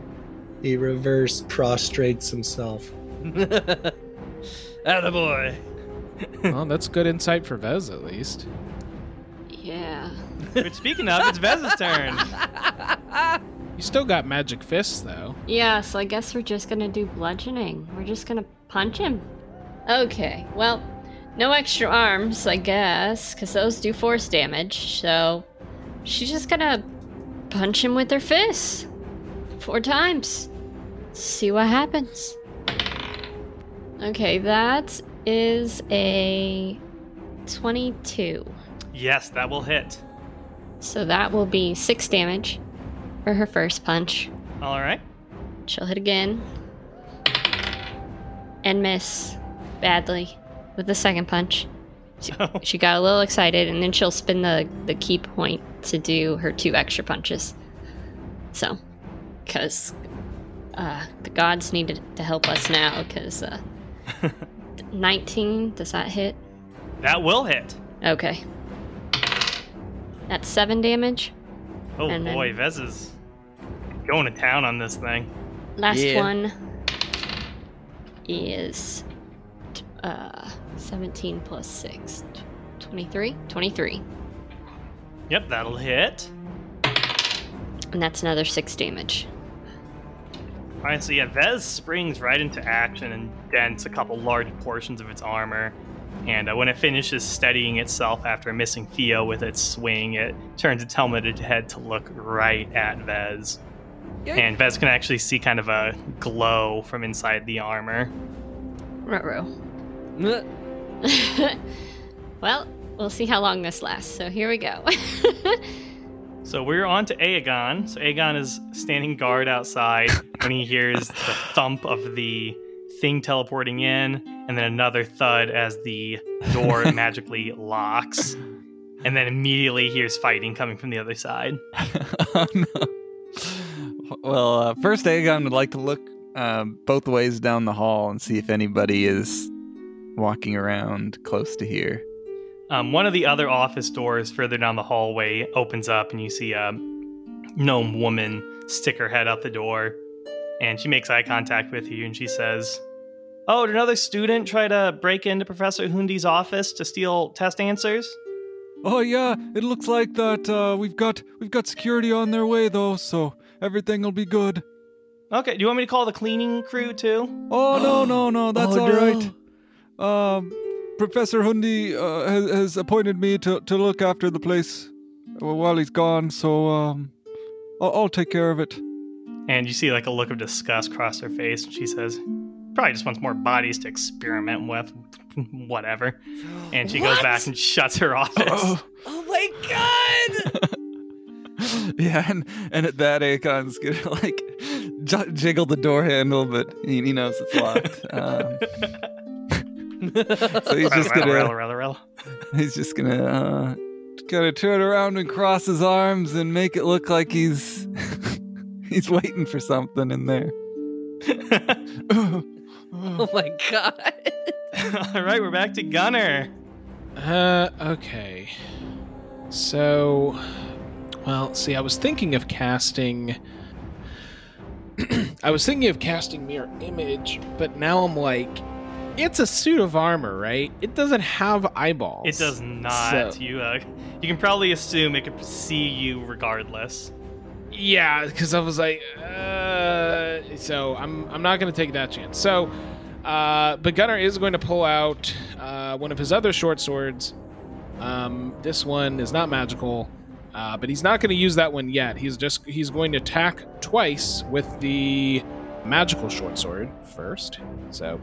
He reverse prostrates himself. Attaboy. well, that's good insight for Vess, at least. Yeah. But speaking of, it's Vess's turn. You still got magic fists, though. Yeah, so I guess we're just gonna do bludgeoning. We're just gonna punch him. Okay, well, no extra arms, I guess, because those do force damage. So she's just gonna punch him with her fists four times. See what happens. Okay, that is a 22. Yes, that will hit. So that will be six damage for her first punch. All right. She'll hit again. And miss badly with the second punch. She, Oh. she got a little excited, and then she'll spin the, the key point to do her two extra punches. So, because uh, the gods needed to help us now, because uh, 19, does that hit? That will hit. Okay. That's seven damage. Oh And boy, Vess is going to town on this thing. Last Yeah. one is uh 17 plus 6 23 23 Yep, that'll hit. and that's another 6 damage All right, so yeah, Vess springs right into action and dents a couple large portions of its armor. And uh, when it finishes steadying itself after missing Theo with its swing, it turns its helmeted head to look right at Vess. And Vess can actually see kind of a glow from inside the armor. Ruh-roh. well we'll see how long this lasts so here we go So we're on to Aegon. So Aegon is standing guard outside when he hears the thump of the thing teleporting in, and then another thud as the door magically locks. And then immediately hears fighting coming from the other side. oh no. Well, uh, first Aegon would like to look uh, both ways down the hall and see if anybody is walking around close to here. Um, one of the other office doors further down the hallway opens up, and you see a gnome woman stick her head out the door. And she makes eye contact with you, and she says, "Oh, did another student try to break into Professor Hundi's office to steal test answers?" Oh yeah, it looks like that uh, we've got we've got security on their way though, so everything will be good. Okay, do you want me to call the cleaning crew too? Oh no no no, that's Oh, all no. right. Um, Professor Hundi uh, has, has appointed me to, to look after the place while he's gone, so um, I'll, I'll take care of it. And you see like a look of disgust cross her face, and she says, "Probably just wants more bodies to experiment with, whatever." And she goes back and shuts her office. Oh my god! yeah, and, and at that, Aegon's gonna like j- jiggle the door handle, but he, he knows it's locked. Um, so he's just gonna rella, rella, rella. he's just gonna uh, gonna turn around and cross his arms and make it look like he's he's waiting for something in there. oh my god! All right, we're back to Gunner. Uh, okay. So, well, see, I was thinking of casting. I was thinking of casting Mirror Image, but now I'm like, it's a suit of armor, right? It doesn't have eyeballs. It does not. So- You uh, you can probably assume it could see you regardless. Yeah, because I was like, uh, so I'm I'm not gonna take that chance. So, uh, but Gunner is going to pull out uh, one of his other short swords. Um, this one is not magical, uh, but he's not going to use that one yet. He's just he's going to attack twice with the magical short sword first. So,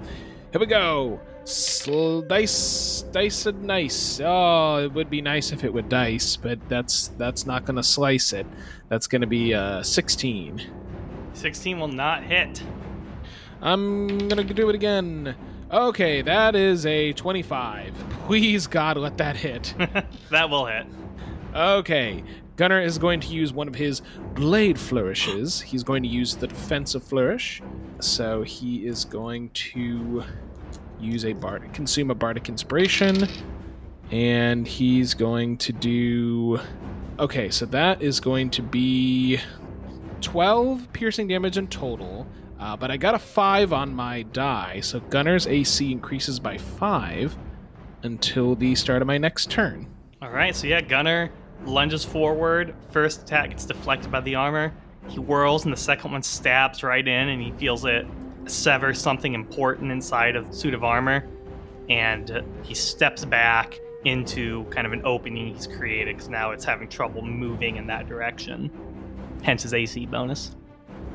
here we go. Sl- dice, dice, and nice. Oh, it would be nice if it would dice, but that's that's not going to slice it. That's going to be uh, 16. 16 will not hit. I'm going to do it again. Okay, that is a 25. Please, God, let that hit. that will hit. Okay, Gunner is going to use one of his blade flourishes. He's going to use the defensive flourish. So he is going to use a bard consume a bardic inspiration and he's going to do Okay, so that is going to be 12 piercing damage in total. Uh, but I got a 5 on my die, so Gunner's AC increases by 5 until the start of my next turn. All right, so yeah, Gunner lunges forward. First attack gets deflected by the armor. He whirls, and the second one stabs right in, and he feels it sever something important inside of the suit of armor. And uh, he steps back into kind of an opening he's created because now it's having trouble moving in that direction. Hence his AC bonus.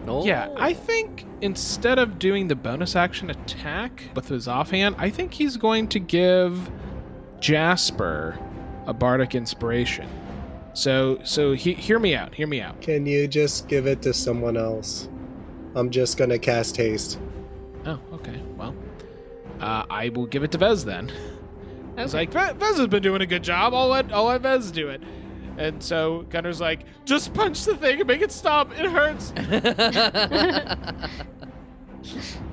Oh. Yeah, I think instead of doing the bonus action attack with his offhand, I think he's going to give Jasper a bardic inspiration. So, so he, hear me out. Hear me out. Can you just give it to someone else? I'm just gonna cast haste. Oh, okay. Well, uh, I will give it to Vess then. I was like "Ve- Vess has been doing a good job. I'll let I'll let Vess do it. And so Gunner's like, just punch the thing and make it stop. It hurts.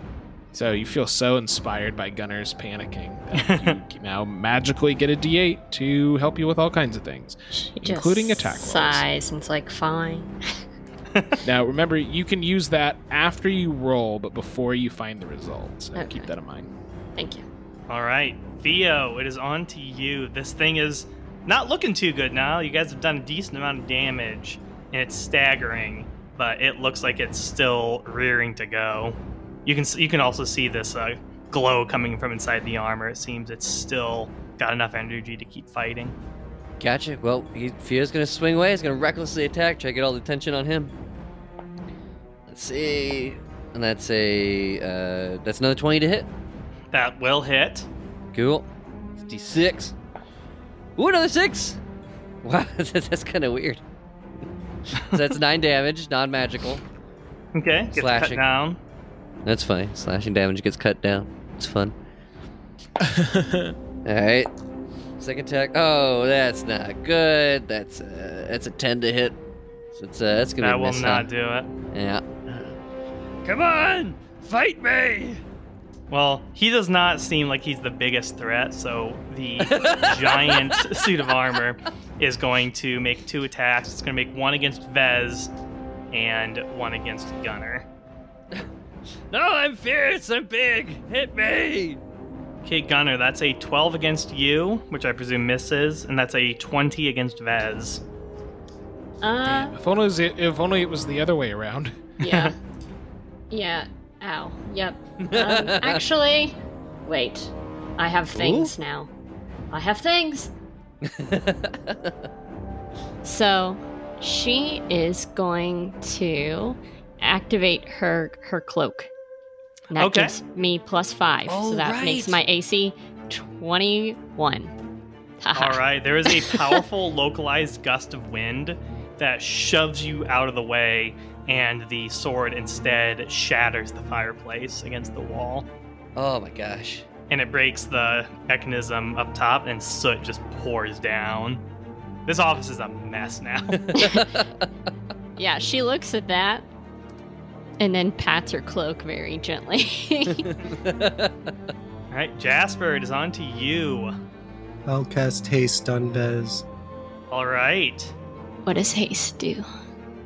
So you feel so inspired by Gunner's panicking that you now magically get a D8 to help you with all kinds of things. She just Including attack rolls. Sighs and it's like fine. Now remember, you can use that after you roll, but before you find the result. So Okay. keep that in mind. Thank you. All right, Theo, it is on to you. This thing is not looking too good now. You guys have done a decent amount of damage, and it's staggering, but it looks like it's still rearing to go. You can you can also see this uh, glow coming from inside the armor. It seems it's still got enough energy to keep fighting. Gotcha. Well, he, Theo's gonna swing away. He's gonna recklessly attack. Try to get all the attention on him. Let's see. And that's a uh, that's another twenty to hit. That will hit. Cool. It's D6. Ooh, another six. Wow, that's, that's kind of weird. so that's nine damage, non-magical. Okay, gets cut Slashing. down. That's fine. Slashing damage gets cut down. It's fun. All right. Second attack. Oh, that's not good. That's uh, that's a ten to hit. So it's uh, that's gonna That be a will not do it. Yeah. Come on, fight me. Well, he does not seem like he's the biggest threat, so the giant suit of armor is going to make two attacks. It's going to make one against Vess and one against Gunner. No, I'm fierce. I'm big. Hit me. Okay, Gunner, that's a 12 against you, which I presume misses, and that's a 20 against Vess. Uh, if only it was, if only it was the other way around. yeah. yeah. Ow. Yep. Um, actually, wait. I have things now. I have things. So, she is going to activate her her cloak. And that Okay. gives me plus five. Oh, so that makes my AC twenty-one. All right, there is a powerful localized gust of wind that shoves you out of the way, and the sword instead shatters the fireplace against the wall. Oh my gosh. And it breaks the mechanism up top, and soot just pours down. This office is a mess now. Yeah, she looks at that and then pats her cloak very gently. All right, Jasper, it is on to you. I'll cast haste on Vess. All right. what does haste do?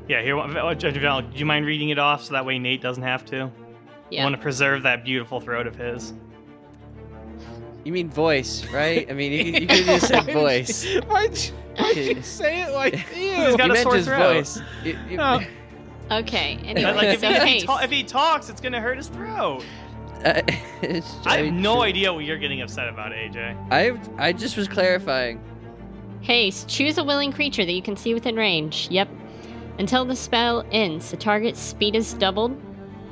Yeah, here, uh, Judge Val, do you mind reading it off so that way Nate doesn't have to? I Yeah. want to preserve that beautiful throat of his. you mean voice, right? I mean, you, you could just said voice. Why'd you, why'd you say it like you? He's got you a meant sore his throat. voice. You- you- Oh. Okay, But, like, if, so he, if, he haste. ta- if he talks, it's gonna hurt his throat. Uh, I have no true. idea what you're getting upset about, AJ. I I just was clarifying. Haste. Choose a willing creature that you can see within range. Yep. Until the spell ends, the target's speed is doubled.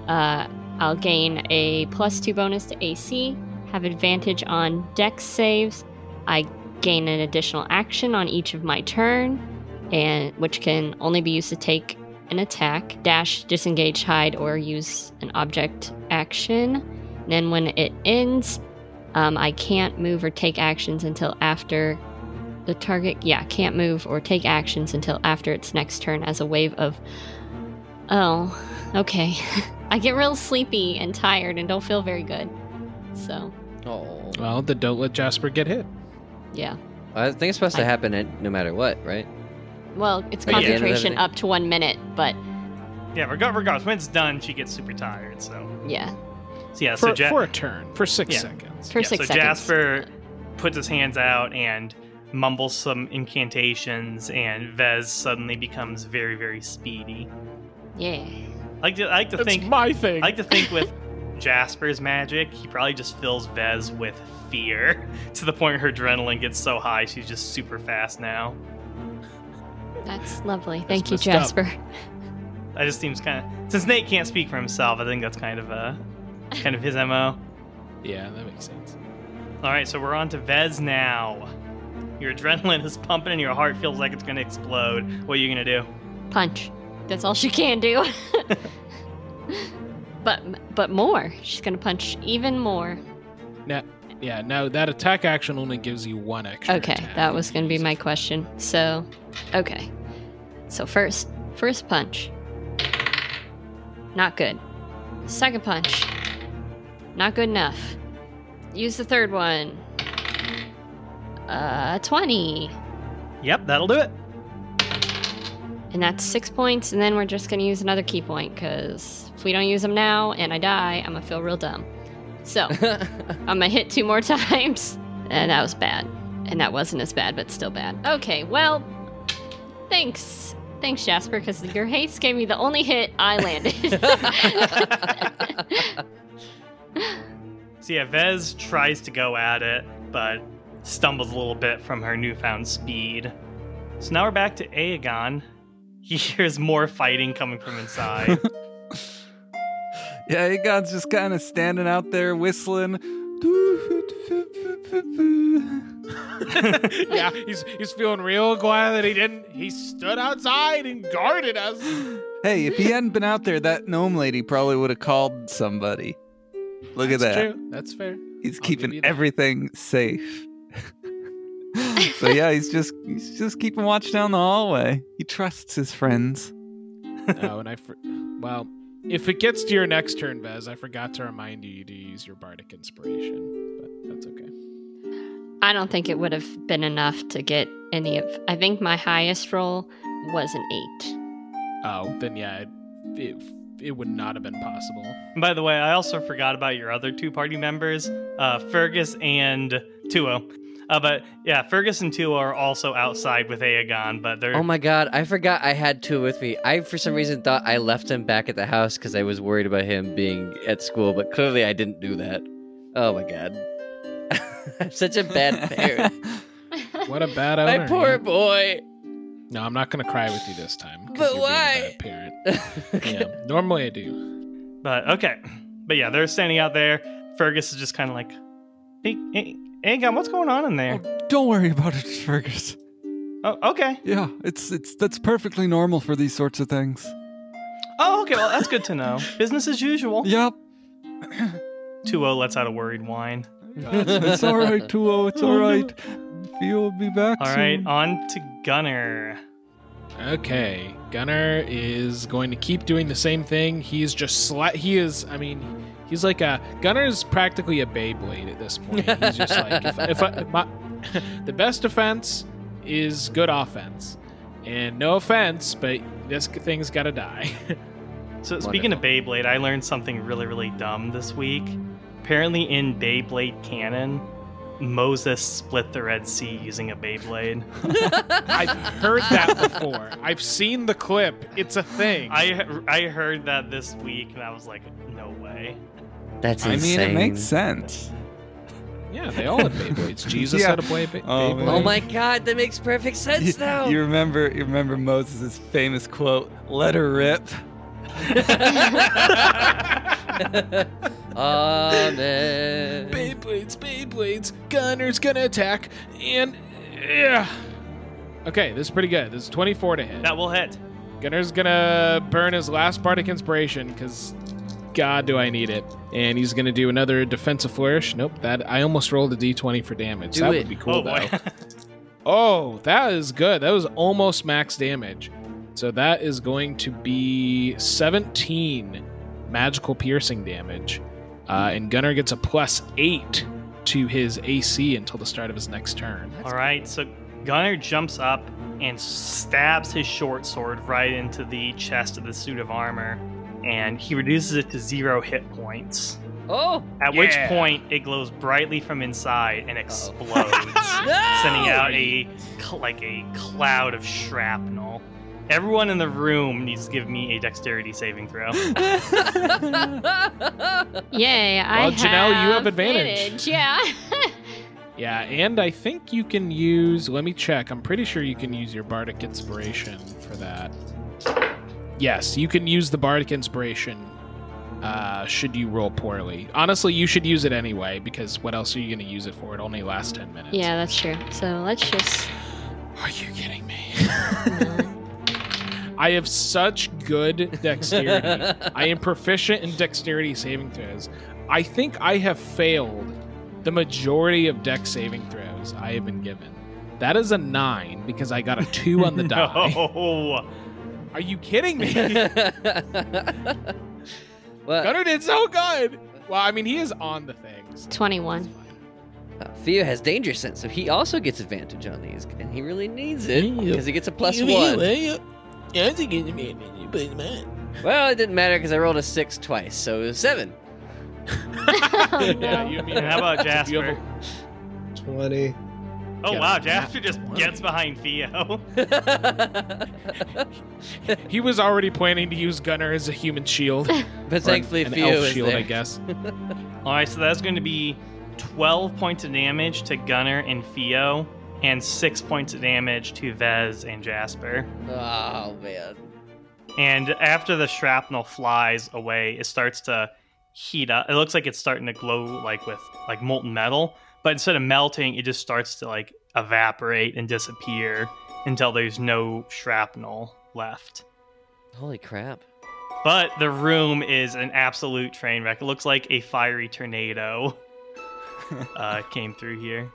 Uh, I'll gain a plus two bonus to AC, have advantage on dex saves. I gain an additional action on each of my turn, and which can only be used to take an attack, dash, disengage, hide, or use an object action. And then when it ends, um, I can't move or take actions until after the target, yeah, can't move or take actions until after its next turn as a wave of. Oh, okay. I get real sleepy and tired and don't feel very good. So, Oh, Well, then don't let Jasper get hit. yeah. I think it's supposed to happen no matter what, right? Well, it's But yeah. concentration up to one minute, but Yeah, reg- regardless, when it's done, she gets super tired. So, yeah. so yeah, so For, Ja- for a turn, for six Yeah. seconds. For yeah, six so seconds. Jasper puts his hands out and mumbles some incantations, and Vess suddenly becomes very, very speedy. Yeah. I like to, I like to That's think, my thing. I like to think with Jasper's magic, he probably just fills Vess with fear to the point her adrenaline gets so high she's just super fast now. That's lovely. Thank you, messed up. Jasper. That just seems kind of since Nate can't speak for himself. I think that's kind of uh kind of his mo. yeah, that makes sense. All right, so we're on to Vess now. Your adrenaline is pumping and your heart feels like it's going to explode. What are you going to do? Punch. That's all she can do. but but more. She's gonna punch even more. Now, yeah, now that attack action only gives you one extra. Okay, attack that was gonna be my question. So, okay. So first, first punch. Not good. Second punch. Not good enough. Use the third one. Uh, 20. Yep, that'll do it. And that's six points, and then we're just gonna use another key point, because if we don't use them now and I die, I'm gonna feel real dumb. So, I'm gonna hit two more times, and that was bad. And that wasn't as bad, but still bad. Okay, well, thanks. Thanks, Jasper, because your haste gave me the only hit I landed. So yeah, Vess tries to go at it, but stumbles a little bit from her newfound speed. So now we're back to Aegon. He hears more fighting coming from inside. Yeah, Aegon's just kind of standing out there whistling. yeah, he's he's feeling real glad that he didn't. He stood outside and guarded us. Hey, if he hadn't been out there, that gnome lady probably would have called somebody. Look That's at that. True. That's fair. He's I'll keeping everything safe. so yeah, he's just he's just keeping watch down the hallway. He trusts his friends. Oh, and I for- well, if it gets to your next turn, Vess, I forgot to remind you to use your bardic inspiration, but that's okay. I don't think it would have been enough to get any of. I think my highest roll was an eight. Oh, then yeah, it, it, it would not have been possible. By the way, I also forgot about your other two party members, uh, Fergus and Tuo. Uh, but yeah, Fergus and Tuo are also outside with Aegon, but they're oh my god, I forgot I had two with me. I for some reason thought I left him back at the house because I was worried about him being at school, but clearly I didn't do that. Oh my god. I'm such a bad parent. What a bad owner. My poor yeah. boy. No, I'm not gonna cry with you this time. But you're why? Being a bad parent. yeah, normally I do. But okay. But yeah, they're standing out there. Fergus is just kind of like, hey, hey, Aegon, what's going on in there? Oh, don't worry about it, Fergus. Oh, okay. Yeah, it's it's that's perfectly normal for these sorts of things. Oh, okay. Well, that's good to know. Business as usual. Yep. 2 lets out a worried whine. It's, it's all right, Tuo. Oh, it's all right. Theo will be back All soon. right, on to Gunner. Okay, Gunner is going to keep doing the same thing. He's just sli- he is. I mean, he's like uh, a Gunner is practically a Beyblade at this point. He's just like if, if, I, my, the best defense is good offense, and no offense, but this thing's got to die. So speaking of Beyblade, I learned something really, really dumb this week. Apparently, in Beyblade canon, Moses split the Red Sea using a Beyblade. I've heard that before. I've seen the clip. It's a thing. I I heard that this week, and I was like, no way. That's I mean, it makes sense. yeah, they all had Beyblades. Jesus Yeah. had a Bey- Bey- Oh, Beyblade. Oh my god, that makes perfect sense You, now. you remember you remember Moses' famous quote, "Let her rip." Amen. Beyblades, Beyblades, Gunner's gonna attack, and yeah. Okay, this is pretty good. This is 24 to hit. That will hit. Gunner's gonna burn his last bardic inspiration because, God, do I need it? And he's gonna do another defensive flourish. Nope, that I almost rolled a d20 for damage. Do that it. would be cool oh boy. though. Oh, that is good. That was almost max damage. So that is going to be 17 magical piercing damage. Uh, and Gunner gets a plus 8 to his AC until the start of his next turn. All right, so Gunner jumps up and stabs his short sword right into the chest of the suit of armor, and he reduces it to zero hit points. Oh, At which point, it glows brightly from inside and oh. explodes, no! sending out a like a cloud of shrapnel. Everyone in the room needs to give me a dexterity saving throw. Yay, I Well, Janelle, you have have advantage. Yeah. Yeah, and I think you can use. Let me check. I'm pretty sure you can use your bardic inspiration for that. Yes, you can use the bardic inspiration. Uh, should you roll poorly? Honestly, you should use it anyway because what else are you going to use it for? It only lasts ten minutes. yeah, that's true. So let's just. Are you kidding me? I have such good dexterity. I am proficient in dexterity saving throws. I think I have failed the majority of dex saving throws I have been given. That is a nine because I got a two on the die. no. Are you kidding me? well, Gunner did so good. Well, I mean, he is on the things. 21. uh, Theo has danger sense, so he also gets advantage on these, and he really needs it because he gets a plus one. Well, it didn't matter because I rolled a six twice, so it was seven. Oh, Yeah, you mean how about Jasper? 20. Oh wow, Jasper just 20. gets behind Theo. He was already planning to use Gunner as a human shield. but Or thankfully, an, an Theo elf is shield, there. I guess. All right, so that's going to be 12 points of damage to Gunner and Theo, and 6 points of damage to Vess and Jasper. Oh man. And after the shrapnel flies away, it starts to heat up. It looks like it's starting to glow like with like molten metal, but instead of melting, it just starts to like evaporate and disappear until there's no shrapnel left. Holy crap. But the room is an absolute train wreck. It looks like a fiery tornado uh, came through here.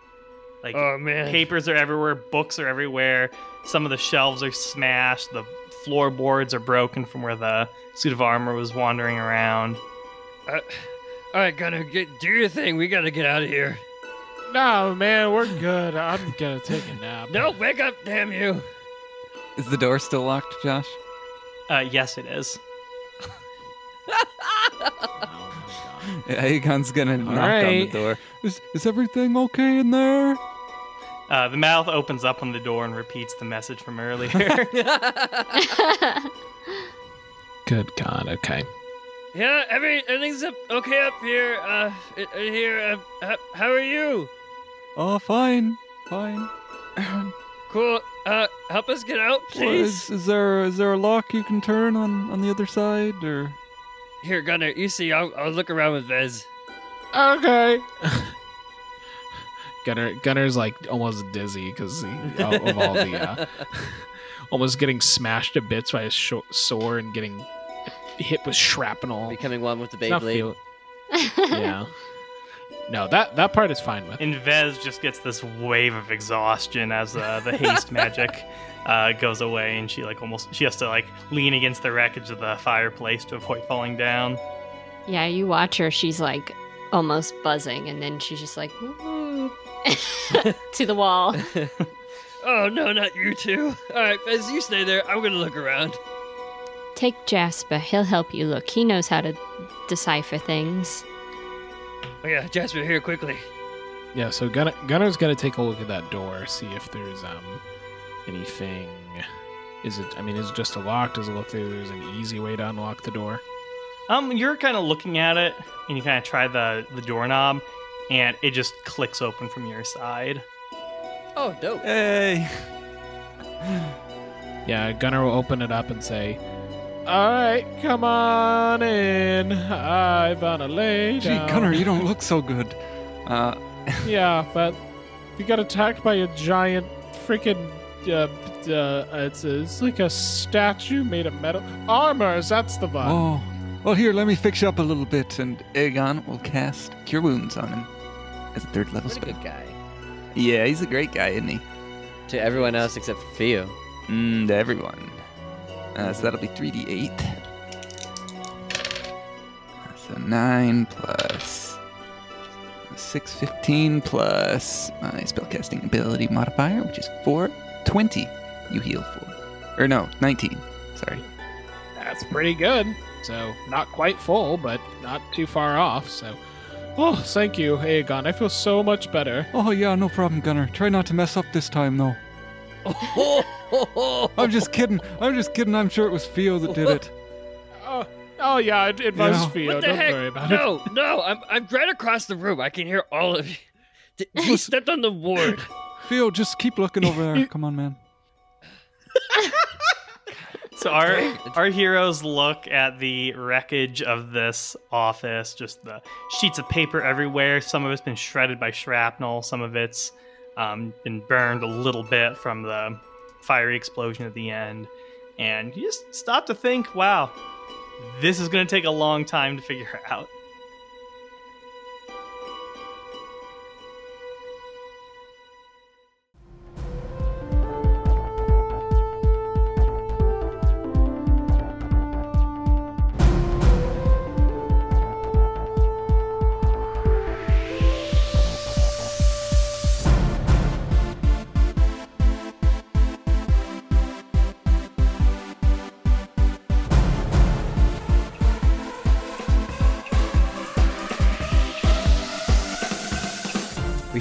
Like Oh man. papers are everywhere, books are everywhere. Some of the shelves are smashed. The floorboards are broken from where the suit of armor was wandering around. Uh, all right, Gunner, get, do your thing. We gotta get out of here. No, man, we're good. I'm gonna take a nap. No, wake up, damn you! Is the door still locked, Josh? Uh, yes, it is. Oh my god. Aegon's gonna knock on right. the door. Is, is everything okay in there? Uh, the mouth opens up on the door and repeats the message from earlier. Good God. Okay. Yeah, every everything's up, okay up here. Uh, i- uh, here. Uh, h- how are you? Oh, fine. Fine. cool. Uh, help us get out, Well, please. Is, is there is there a lock you can turn on on the other side or? Here, Gunner, you see, I'll, I'll look around with Vess. Okay. Gunner Gunner's like almost dizzy because of all the uh, almost getting smashed to bits by his sho- sword and getting hit with shrapnel. Becoming one with the He's not Beyblade. feel- yeah. No, that that part is fine with. And Vess just gets this wave of exhaustion as uh, the haste magic uh, goes away, and she like almost she has to like lean against the wreckage of the fireplace to avoid falling down. yeah, you watch her. She's like almost buzzing, and then she's just like to the wall. Oh, no, not you two. All right, Vess, you stay there. I'm going to look around. Take Jasper. He'll help you look. He knows how to decipher things. Oh, yeah, Jasper, here, quickly. Yeah, so Gunner, Gunner's gonna take a look at that door, see if there's um anything. Is it? I mean, is it just a lock? Does it look like there's an easy way to unlock the door? Um, you're kind of looking at it, and you kind of try the the doorknob, and it just clicks open from your side. Oh, dope. Hey. Yeah, Gunner will open it up and say, "All right, come on in. I wanna lay Gee, down." Gunner, you don't look so good. Uh, Yeah, but we got attacked by a giant freaking. Uh, uh, it's, it's like a statue made of metal armors. That's the one. Oh, well, here, let me fix you up a little bit. and Aegon will cast Cure Wounds on him as a third level What a spell. good guy. Yeah, he's a great guy, isn't he? To everyone else except for Theo. Mm, to everyone. Uh, so that'll be 3d8. So 9 plus 6, 15 plus my spellcasting ability modifier, which is 4, 20. You heal for. Or no, 19. Sorry. That's pretty good. So not quite full, but not too far off. So, oh, thank you, Aegon. I feel so much better. Oh, yeah, no problem, Gunner. Try not to mess up this time, though. I'm just kidding. I'm just kidding. I'm sure it was Theo that did it. Oh, oh yeah, it, it was Yeah. Theo. what the Don't heck? worry about it. no, no, I'm, I'm right across the room. I can hear all of you. D- You stepped on the ward. Theo, just keep looking over there. Come on, man. So our our heroes look at the wreckage of this office, just the sheets of paper everywhere. Some of it's been shredded by shrapnel. Some of it's um, been burned a little bit from the fiery explosion at the end. And you just stop to think, wow, this is going to take a long time to figure out.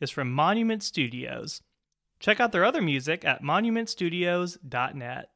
is from Monument Studios. Check out their other music at monumentstudios.net.